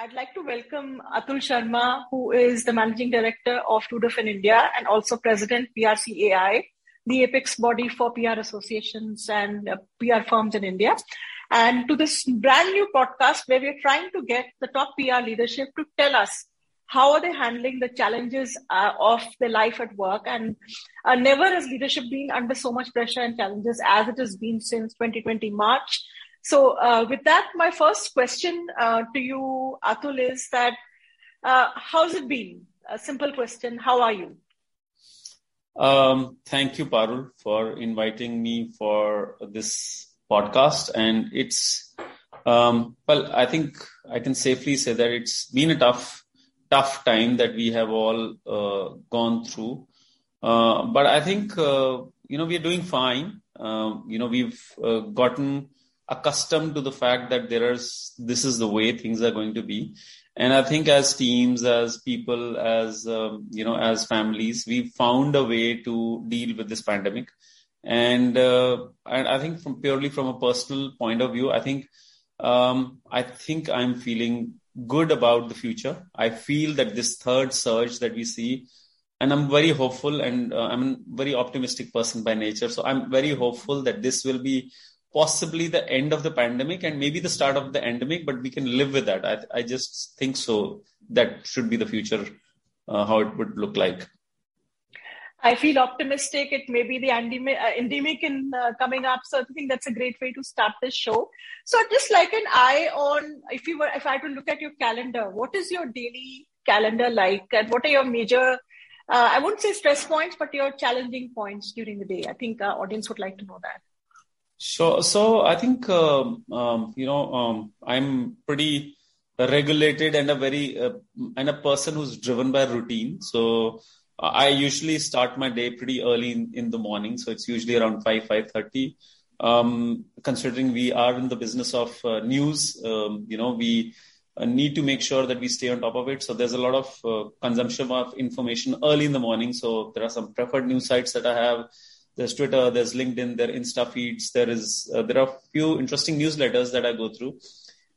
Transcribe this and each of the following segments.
I'd like to welcome Atul Sharma, who is the Managing Director of Ruder Finn India and also President PRCAI, the apex body for PR associations and uh, PR firms in India. And to this brand new podcast where we're trying to get the top PR leadership to tell us how are they handling the challenges uh, of their life at work and uh, never has leadership been under so much pressure and challenges as it has been since 2020 march so, uh, with that, my first question uh, to you, Atul, is that uh, how's it been? A simple question. How are you? Um, thank you, Parul, for inviting me for this podcast. And it's, um, well, I think I can safely say that it's been a tough, tough time that we have all uh, gone through. Uh, but I think, uh, you know, we're doing fine. Um, you know, we've gotten accustomed to the fact that there is this is the way things are going to be. And i think as teams as people as um, you know as families we found a way to deal with this pandemic. And uh, and i think from purely from a personal point of view i think um, i think i'm feeling good about the future. I feel that this third surge that we see and i'm very hopeful and uh, i'm a very optimistic person by nature. So i'm very hopeful that this will be possibly the end of the pandemic and maybe the start of the endemic, but we can live with that. I, I just think so. That should be the future, uh, how it would look like. I feel optimistic. It may be the endemic, uh, endemic in uh, coming up. So I think that's a great way to start this show. So just like an eye on, if you were, if I had to look at your calendar, what is your daily calendar like, and what are your major, uh, I wouldn't say stress points, but your challenging points during the day? I think our audience would like to know that. So, so I think um, um, you know um, I'm pretty regulated and a very uh, and a person who's driven by routine. So I usually start my day pretty early in, in the morning. So it's usually around five five thirty. Um, considering we are in the business of uh, news, um, you know we uh, need to make sure that we stay on top of it. So there's a lot of uh, consumption of information early in the morning. So there are some preferred news sites that I have there's Twitter, there's LinkedIn, there Insta feeds, there is uh, there are a few interesting newsletters that I go through,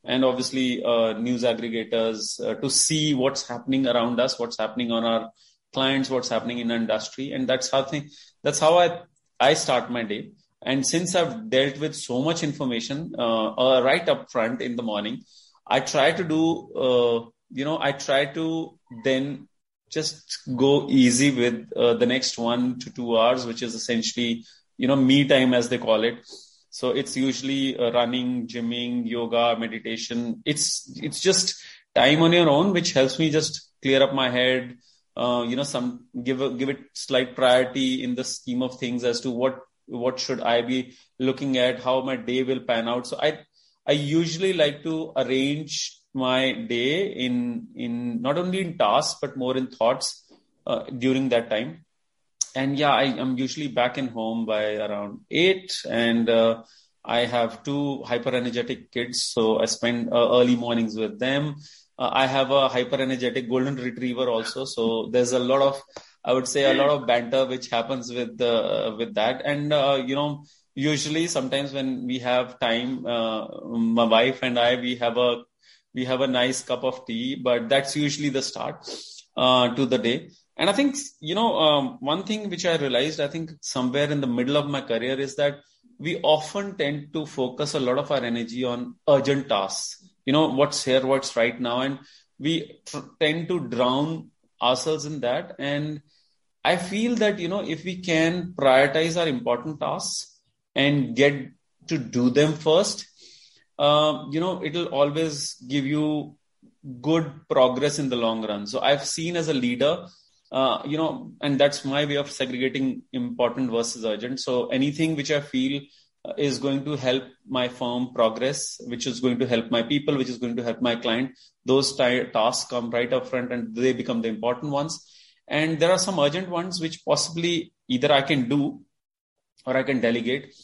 and obviously uh, news aggregators uh, to see what's happening around us, what's happening on our clients, what's happening in industry, and that's how thing, that's how I I start my day. And since I've dealt with so much information uh, uh, right up front in the morning, I try to do you know I try to then just go easy with uh, the next one to two hours, which is essentially, you know, me time as they call it. So it's usually uh, running, gymming, yoga, meditation. It's it's just time on your own, which helps me just clear up my head. Uh, you know, some give a, give it slight priority in the scheme of things as to what what should I be looking at, how my day will pan out. So I I usually like to arrange my day in in not only in tasks but more in thoughts uh, during that time. And yeah I, am usually back in home by around eight and uh, i have two hyper energetic kids so i spend uh, early mornings with them. Uh, i have a hyper energetic golden retriever also so there's a lot of i would say a lot of banter which happens with uh, with that. And uh, you know usually sometimes when we have time my wife and i we have a we have a nice cup of tea, but that's usually the start uh, to the day. And I think, you know, um, one thing which I realized, I think somewhere in the middle of my career is that we often tend to focus a lot of our energy on urgent tasks. You know, what's here, what's right now. And we tr- tend to drown ourselves in that. And I feel that, you know, if we can prioritize our important tasks and get to do them first, uh, you know, it'll always give you good progress in the long run. So I've seen as a leader, uh, you know, and that's my way of segregating important versus urgent. So anything which I feel uh, is going to help my firm progress, which is going to help my people, which is going to help my client, those t- tasks come right up front and they become the important ones. And there are some urgent ones which possibly either I can do or I can delegate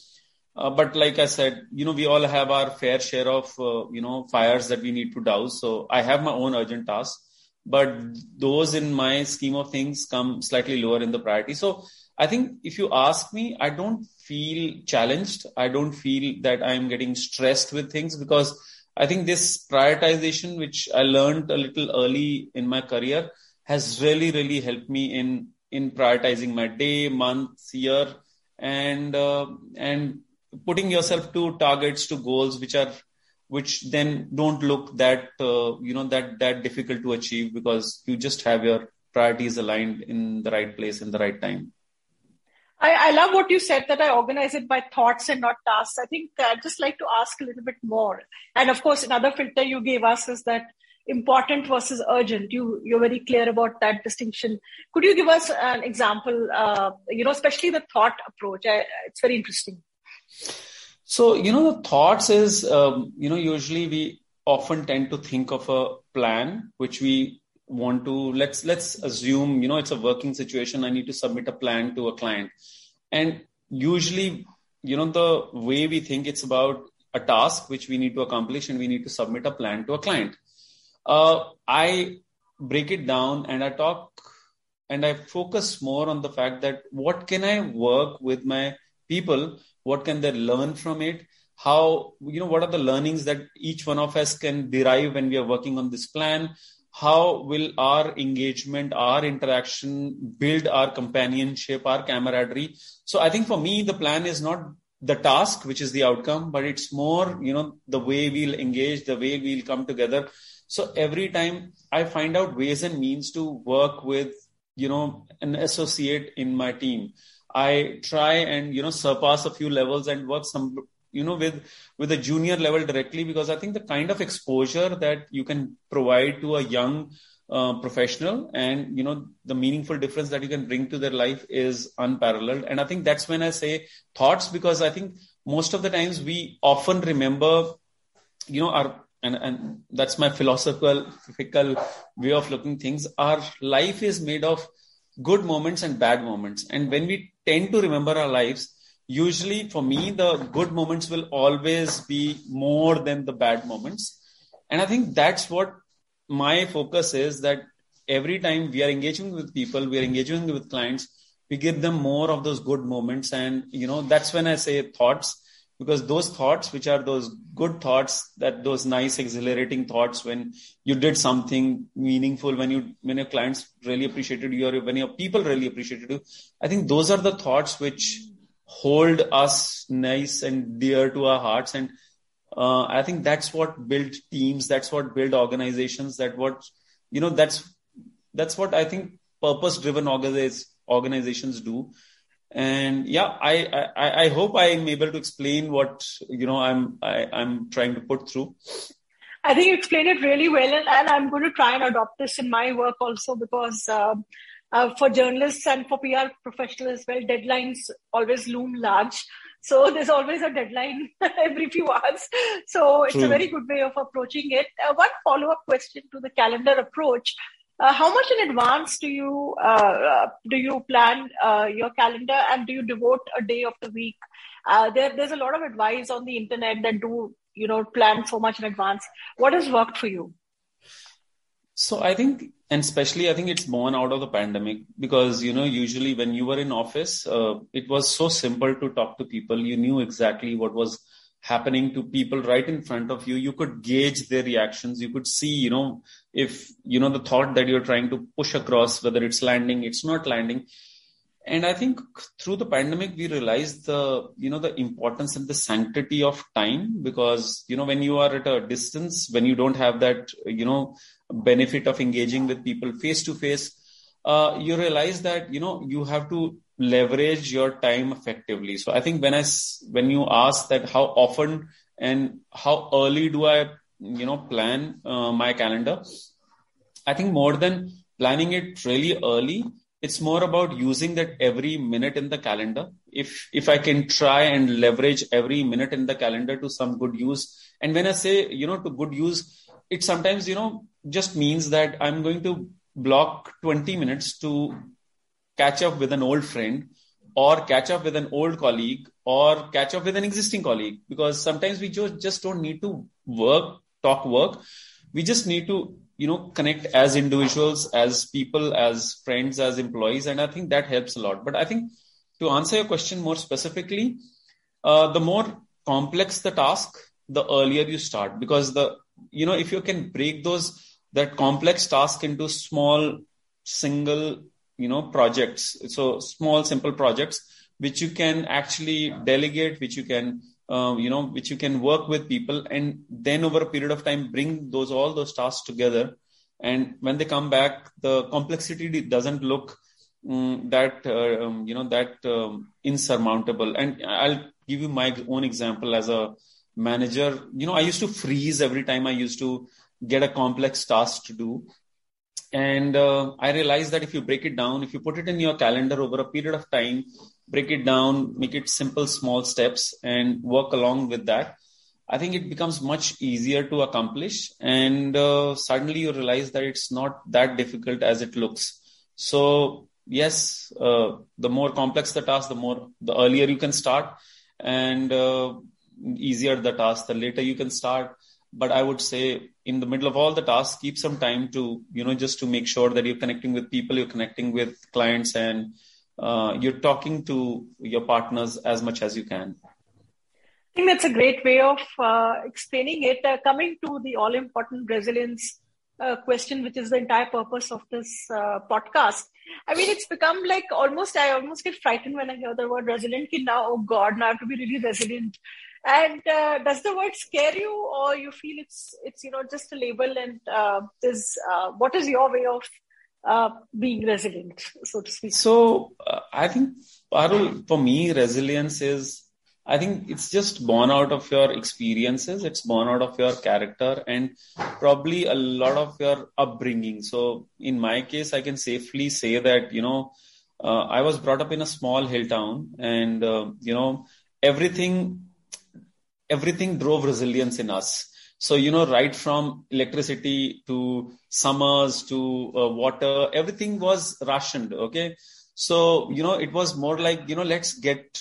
uh, but like I said, you know, we all have our fair share of, uh, you know, fires that we need to douse. So I have my own urgent tasks, but those in my scheme of things come slightly lower in the priority. So I think if you ask me, I don't feel challenged. I don't feel that I'm getting stressed with things because I think this prioritization, which I learned a little early in my career, has really, really helped me in in prioritizing my day, month, year, and uh, and putting yourself to targets, to goals, which are which then don't look that uh, you know that that difficult to achieve because you just have your priorities aligned in the right place in the right time. I, I, love what you said that I organize it by thoughts and not tasks. I think I'd just like to ask a little bit more. And of course, another filter you gave us is that important versus urgent. You, you're very clear about that distinction. Could you give us an example, uh, you know, especially the thought approach? I, it's very interesting. So, you know, the thoughts is, um, you know, usually we often tend to think of a plan which we want to let's let's assume you know it's a working situation i need to submit a plan to a client. And usually you know the way we think it's about a task which we need to accomplish and we need to submit a plan to a client. Uh, i break it down and i talk and i focus more on the fact that what can i work with my people what can they learn from it how you know what are the learnings that each one of us can derive when we are working on this plan how will our engagement, our interaction build our companionship, our camaraderie? So I think for me, the plan is not the task, which is the outcome, but it's more, you know, the way we'll engage, the way we'll come together. So every time I find out ways and means to work with, you know, an associate in my team, I try and, you know, surpass a few levels and work some you know with with a junior level directly because i think the kind of exposure that you can provide to a young uh, professional and you know the meaningful difference that you can bring to their life is unparalleled. And i think that's when i say thoughts because i think most of the times we often remember you know our and, and that's my philosophical way of looking things. Our life is made of good moments and bad moments. And when we tend to remember our lives usually for me the good moments will always be more than the bad moments. And i think that's what my focus is that every time we are engaging with people we are engaging with clients we give them more of those good moments. And you know that's when i say thoughts because those thoughts which are those good thoughts that those nice exhilarating thoughts when you did something meaningful when you when your clients really appreciated you or when your people really appreciated you i think those are the thoughts which hold us nice and dear to our hearts. And uh, i think that's what build teams that's what build organizations that what you know that's that's what i think purpose driven organizations do and yeah I, I i hope i'm able to explain what you know i'm I, am i am trying to put through I think you explained it really well, and, and, I'm going to try and adopt this in my work also because um, uh, for journalists and for PR professionals as well, deadlines always loom large. So there's always a deadline every few hours. So it's True. a very good way of approaching it. Uh, one follow-up question to the calendar approach. Uh, how much in advance do you uh, uh, do you plan your calendar and do you devote a day of the week? there, there's a lot of advice on the internet that do you know plan so much in advance. What has worked for you? So I think, and especially I think it's born out of the pandemic because, you know, usually when you were in office, uh, it was so simple to talk to people. You knew exactly what was happening to people right in front of you. You could gauge their reactions. You could see, you know, if, you know, the thought that you're trying to push across, whether it's landing, it's not landing and i think through the pandemic we realized the you know the importance and the sanctity of time because you know when you are at a distance when you don't have that you know benefit of engaging with people face to face uh, you realize that you know you have to leverage your time effectively. So i think when i when you ask that how often and how early do i you know plan uh, my calendar i think more than planning it really early it's more about using that every minute in the calendar. If if i can try and leverage every minute in the calendar to some good use and when i say you know to good use it sometimes you know just means that i'm going to block 20 minutes to catch up with an old friend or catch up with an old colleague or catch up with an existing colleague. Because sometimes we just, just don't need to work talk work. We just need to you know connect as individuals as people as friends as employees. And i think that helps a lot. But i think to answer your question more specifically uh, the more complex the task the earlier you start. Because the you know if you can break those that complex task into small single you know projects. So small simple projects which you can actually delegate which you can um, you know which you can work with people and then over a period of time bring those all those tasks together. And when they come back the complexity doesn't look um, that uh, um, you know that um, insurmountable. And i'll give you my own example as a manager. You know i used to freeze every time i used to get a complex task to do and uh, i realized that if you break it down if you put it in your calendar over a period of time break it down make it simple small steps and work along with that i think it becomes much easier to accomplish. And uh, suddenly you realize that it's not that difficult as it looks. So yes uh, the more complex the task the more the earlier you can start and uh, easier the task the later you can start but i would say in the middle of all the tasks keep some time to you know just to make sure that you're connecting with people you're connecting with clients and uh, you're talking to your partners as much as you can. I think that's a great way of uh, explaining it. Uh, coming to the all important resilience uh, question which is the entire purpose of this uh, podcast. I mean it's become like almost i almost get frightened when i hear the word resilient now oh god now i have to be really resilient and uh, does the word scare you, or you feel it's it's you know just a label? And uh, is uh, what is your way of uh, being resilient, so to speak? So uh, I think Parul, for me, resilience is. I think it's just born out of your experiences. It's born out of your character and probably a lot of your upbringing. So in my case, I can safely say that you know uh, I was brought up in a small hill town, and you know everything everything drove resilience in us. So, you know, right from electricity to summers to uh, water, everything was rationed. Okay. So, you know, it was more like, you know, let's get,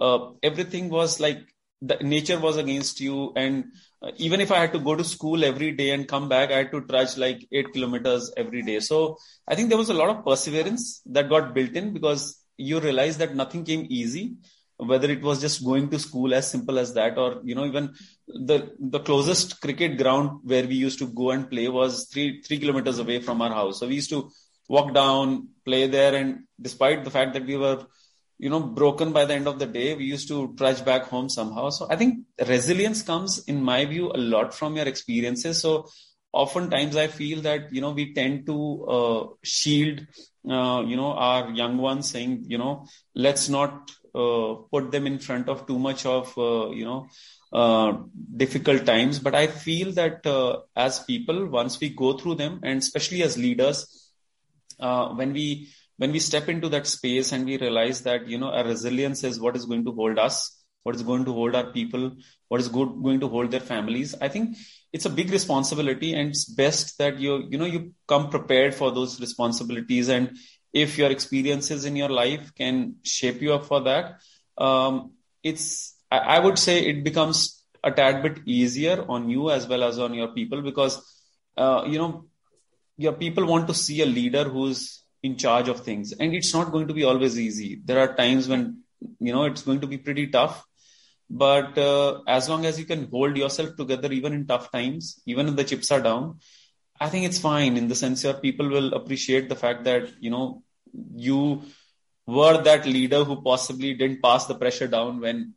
uh, everything was like the nature was against you. And uh, even if I had to go to school every day and come back, I had to trudge like eight kilometers every day. So I think there was a lot of perseverance that got built in because you realize that nothing came easy whether it was just going to school as simple as that or you know even the the closest cricket ground where we used to go and play was three three kilometers away from our house. So we used to walk down play there and despite the fact that we were you know broken by the end of the day we used to trudge back home somehow. So i think resilience comes in my view a lot from your experiences. So oftentimes i feel that you know we tend to uh, shield uh, you know our young ones saying you know let's not put them in front of too much of uh, you know uh, difficult times. But i feel that as people once we go through them and especially as leaders when we when we step into that space and we realize that you know our resilience is what is going to hold us what is going to hold our people what is good, going to hold their families i think it's a big responsibility and it's best that you you know you come prepared for those responsibilities. And if your experiences in your life can shape you up for that, um, it's I, I would say it becomes a tad bit easier on you as well as on your people because uh, you know your people want to see a leader who's in charge of things. And it's not going to be always easy. There are times when you know it's going to be pretty tough. But uh, as long as you can hold yourself together even in tough times even if the chips are down I think it's fine in the sense your people will appreciate the fact that you know you were that leader who possibly didn't pass the pressure down when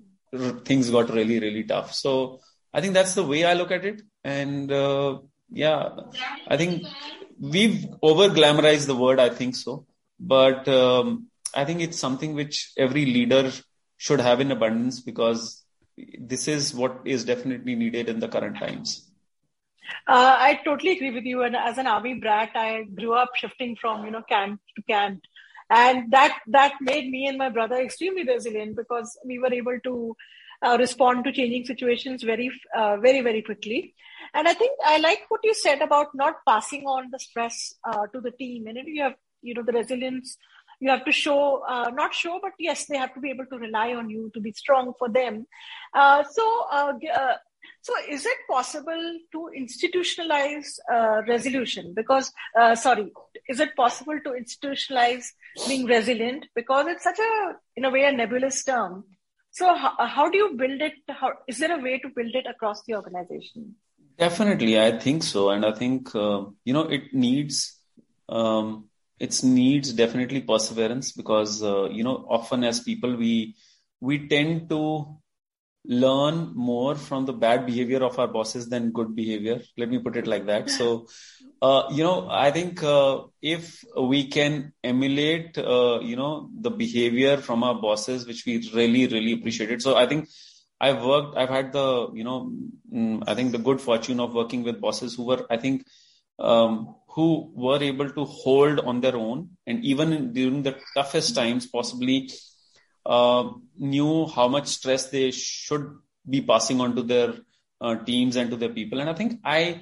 things got really really tough. So I think that's the way I look at it, and uh, yeah, I think we've over glamorized the word. I think so, but um, I think it's something which every leader should have in abundance because this is what is definitely needed in the current times. Uh, I totally agree with you. And as an army brat, I grew up shifting from you know camp to camp, and that that made me and my brother extremely resilient because we were able to uh, respond to changing situations very uh, very very quickly. And I think I like what you said about not passing on the stress uh, to the team. And you have you know the resilience you have to show uh, not show but yes they have to be able to rely on you to be strong for them uh, so uh, uh so, is it possible to institutionalize uh, resolution? Because, uh, sorry, is it possible to institutionalize being resilient? Because it's such a, in a way, a nebulous term. So how, how do you build it? How is there a way to build it across the organization? Definitely, I think so, and I think uh, you know it needs um, it needs definitely perseverance because uh, you know often as people we we tend to learn more from the bad behavior of our bosses than good behavior. Let me put it like that. So, uh, you know, I think uh, if we can emulate, uh, you know, the behavior from our bosses, which we really, really appreciated. So, I think I've worked, I've had the, you know, mm, I think the good fortune of working with bosses who were, I think, um, who were able to hold on their own, and even during the toughest times, possibly knew how much stress they should be passing on to their uh, teams and to their people. And I think I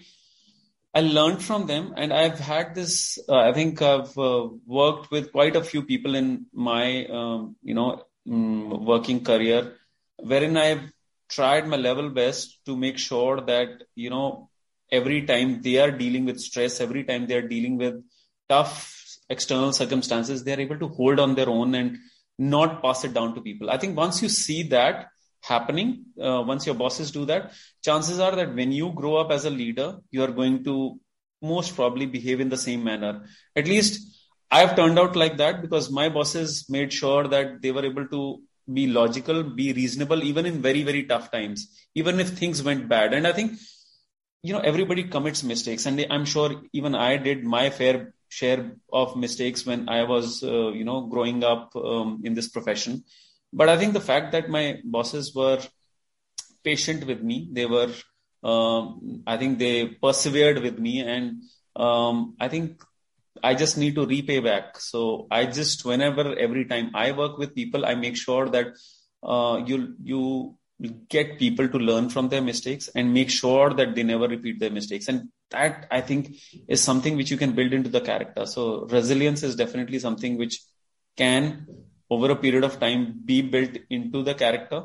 I learned from them, and I've had this. Uh, I think I've uh, worked with quite a few people in my um, you know um, working career, wherein I've tried my level best to make sure that you know every time they are dealing with stress, every time they are dealing with tough external circumstances, they are able to hold on their own and not pass it down to people. I think once you see that happening, uh, once your bosses do that, chances are that when you grow up as a leader, you are going to most probably behave in the same manner. At least I've turned out like that because my bosses made sure that they were able to be logical, be reasonable, even in very, very tough times, even if things went bad. And I think, you know, everybody commits mistakes. And I'm sure even I did my fair share of mistakes when I was, uh, you know, growing up um, in this profession. But I think the fact that my bosses were patient with me, they were, um, I think they persevered with me, and um, I think I just need to repay back. So I just, whenever, every time I work with people, I make sure that uh, you you get people to learn from their mistakes and make sure that they never repeat their mistakes. And that I think is something which you can build into the character. So resilience is definitely something which can over a period of time be built into the character.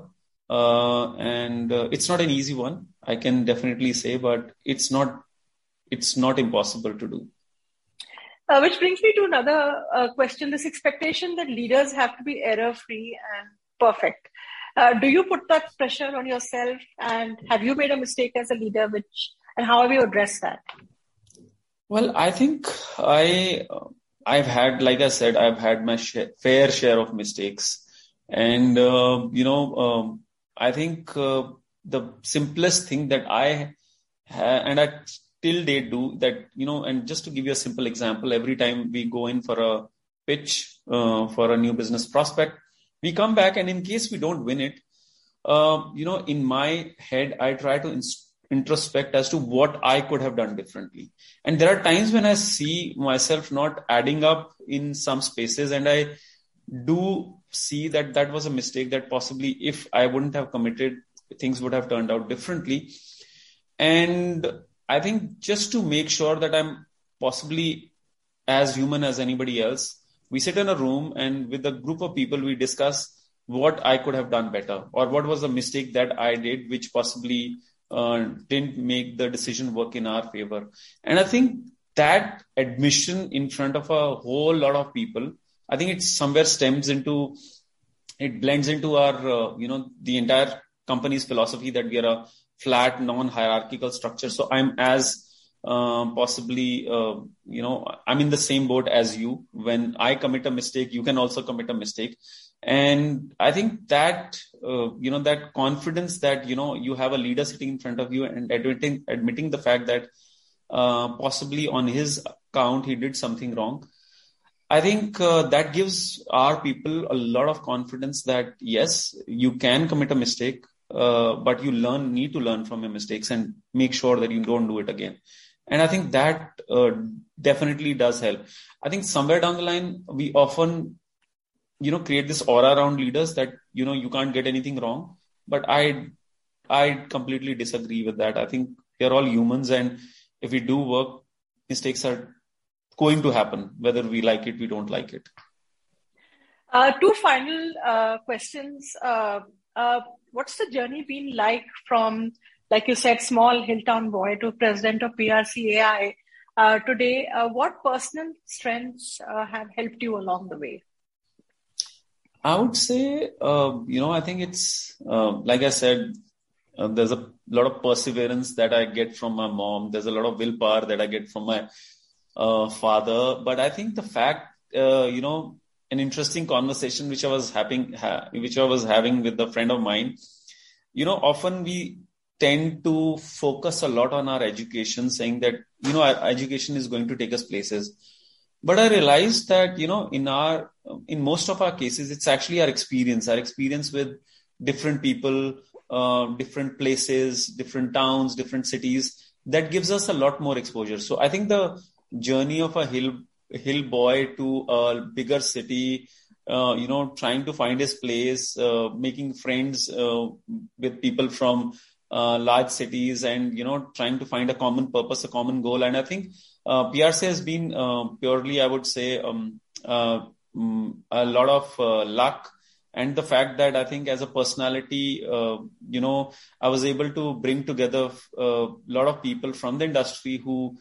Uh, and uh, it's not an easy one, I can definitely say, but it's not it's not impossible to do. Uh, which brings me to another uh, question: this expectation that leaders have to be error-free and perfect. Uh, do you put that pressure on yourself? And have you made a mistake as a leader, which and how have you addressed that? Well, I think I I've had, like I said, I've had my share, fair share of mistakes, and uh, you know, um, I think uh, the simplest thing that I ha- and I still they do that, you know, and just to give you a simple example, every time we go in for a pitch uh, for a new business prospect, we come back, and in case we don't win it, uh, you know, in my head, I try to inst- introspect as to what I could have done differently. And there are times when I see myself not adding up in some spaces, and I do see that that was a mistake that possibly if I wouldn't have committed, things would have turned out differently. And I think just to make sure that I'm possibly as human as anybody else, we sit in a room and with a group of people, we discuss what I could have done better or what was the mistake that I did, which possibly uh, didn't make the decision work in our favor. And I think that admission in front of a whole lot of people, I think it somewhere stems into, it blends into our, uh, you know, the entire company's philosophy that we are a flat, non-hierarchical structure. So I'm as uh, possibly, uh, you know, I'm in the same boat as you. When I commit a mistake, you can also commit a mistake and i think that uh, you know that confidence that you know you have a leader sitting in front of you and admitting admitting the fact that uh, possibly on his account he did something wrong. I think uh, that gives our people a lot of confidence that yes you can commit a mistake uh, but you learn need to learn from your mistakes and make sure that you don't do it again. And i think that uh, definitely does help. I think somewhere down the line we often you know create this aura around leaders that you know you can't get anything wrong. But i i completely disagree with that. I think we are all humans and if we do work mistakes are going to happen whether we like it we don't like it. Uh, two final uh, questions. Uh, uh what's the journey been like from like you said small hilltown boy to president of prcai uh, today uh, what personal strengths have helped you along the way I would say, uh, you know, I think it's uh, like I said, uh, there's a lot of perseverance that I get from my mom. There's a lot of willpower that I get from my uh, father. But I think the fact, uh, you know, an interesting conversation which I was having, ha- which I was having with a friend of mine. You know, often we tend to focus a lot on our education, saying that you know our education is going to take us places. But I realized that you know in our in most of our cases, it's actually our experience, our experience with different people, uh, different places, different towns, different cities that gives us a lot more exposure. So I think the journey of a hill hill boy to a bigger city, uh, you know, trying to find his place, uh, making friends uh, with people from uh, large cities, and you know, trying to find a common purpose, a common goal. And I think PRC has been uh, purely, I would say, um, mm, a lot of luck and the fact that I think as a personality, uh, you know, I was able to bring together a lot of people from the industry who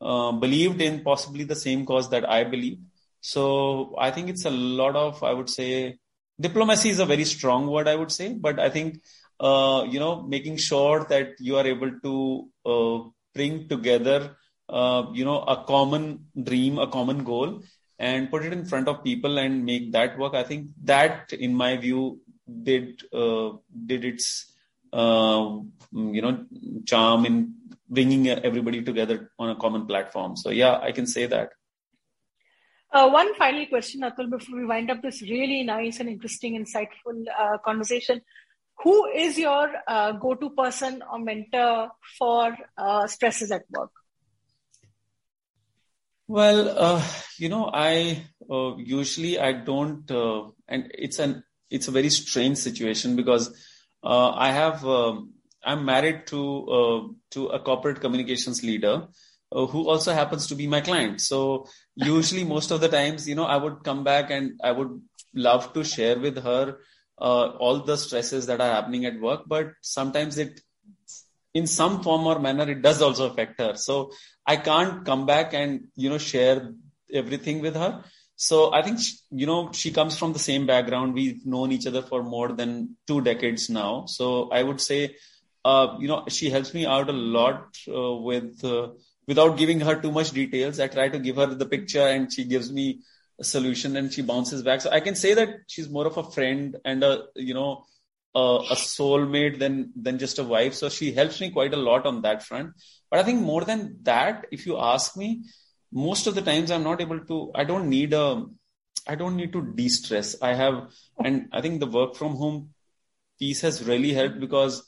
uh, believed in possibly the same cause that I believe. So I think it's a lot of, I would say, diplomacy is a very strong word, I would say, but I think, uh, you know, making sure that you are able to uh, bring together, uh, you know, a common dream, a common goal, and put it in front of people and make that work. I think that, in my view, did uh, did its uh, you know charm in bringing everybody together on a common platform. So yeah, I can say that. Uh, one final question, Atul, before we wind up this really nice and interesting, insightful uh, conversation. Who is your uh, go-to person or mentor for uh, stresses at work? Well, uh, you know, I uh, usually I don't, and it's an it's a very strange situation because I have um, I'm married to uh, to a corporate communications leader uh, who also happens to be my client. So usually, most of the times, you know, I would come back and I would love to share with her uh, all the stresses that are happening at work. But sometimes it, in some form or manner, it does also affect her. So I can't come back and you know share everything with her. So I think you know she comes from the same background. We've known each other for more than two decades now. So I would say uh, you know, she helps me out a lot uh, with uh, without giving her too much details. I try to give her the picture, and she gives me a solution, and she bounces back. So I can say that she's more of a friend and a you know a, a soulmate than than just a wife. So she helps me quite a lot on that front. But I think more than that, if you ask me, most of the times I'm not able to. I don't need a. I don't need to de-stress. I have, and I think the work from home piece has really helped because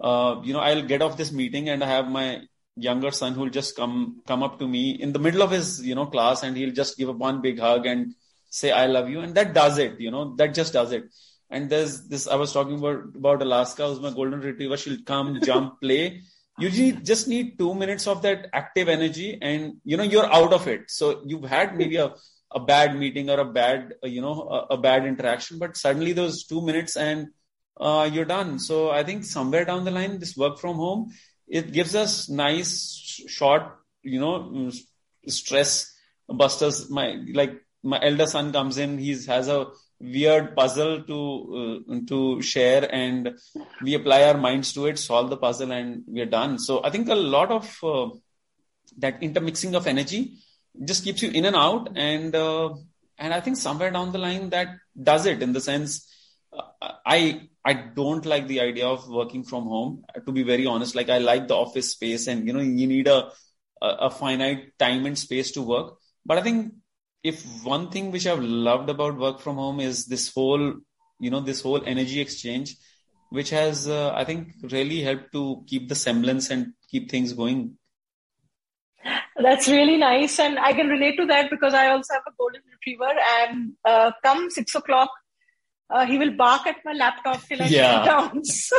uh, you know, I'll get off this meeting and I have my younger son who'll just come come up to me in the middle of his you know class and he'll just give one big hug and say I love you and that does it. You know, that just does it. And there's this I was talking about about Alaska, who's my golden retriever. She'll come, jump, play. You just need two minutes of that active energy, and you know you're out of it. So you've had maybe a a bad meeting or a bad you know a, a bad interaction, but suddenly those two minutes and uh, you're done. So I think somewhere down the line, this work from home, it gives us nice, short, you know, stress busters. My like my elder son comes in, he has a weird puzzle to uh, to share, and we apply our minds to it, solve the puzzle, and we're done. So I think a lot of uh, that intermixing of energy just keeps you in and out, and uh, and I think somewhere down the line that does it in the sense. Uh, I I don't like the idea of working from home. To be very honest, like I like the office space, and you know, you need a a, a finite time and space to work. But I think if one thing which I've loved about work from home is this whole, you know, this whole energy exchange, which has, uh, I think, really helped to keep the semblance and keep things going. That's really nice, and I can relate to that because I also have a golden retriever, and uh, come six o'clock uh, he will bark at my laptop till I yeah. shut down. So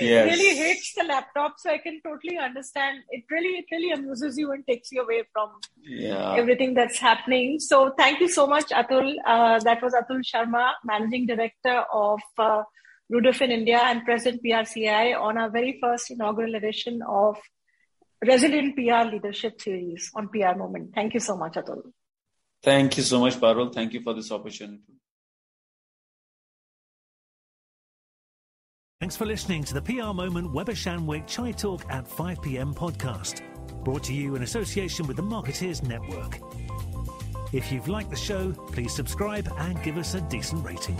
yes. really hates the laptop. So I can totally understand. It really, it really amuses you and takes you away from yeah. everything that's happening. So thank you so much, Atul. Uh, that was Atul Sharma, Managing Director of uh, Ruder Finn India and President PRCI on our very first inaugural edition of Resilient PR Leadership Series on PR Moment. Thank you so much, Atul. Thank you so much, Parul. Thank you for this opportunity. Thanks for listening to the PR Moment Weber Shandwick Chai Talk at 5 p.m. podcast, brought to you in association with the Marketeers Network. If you've liked the show, please subscribe and give us a decent rating.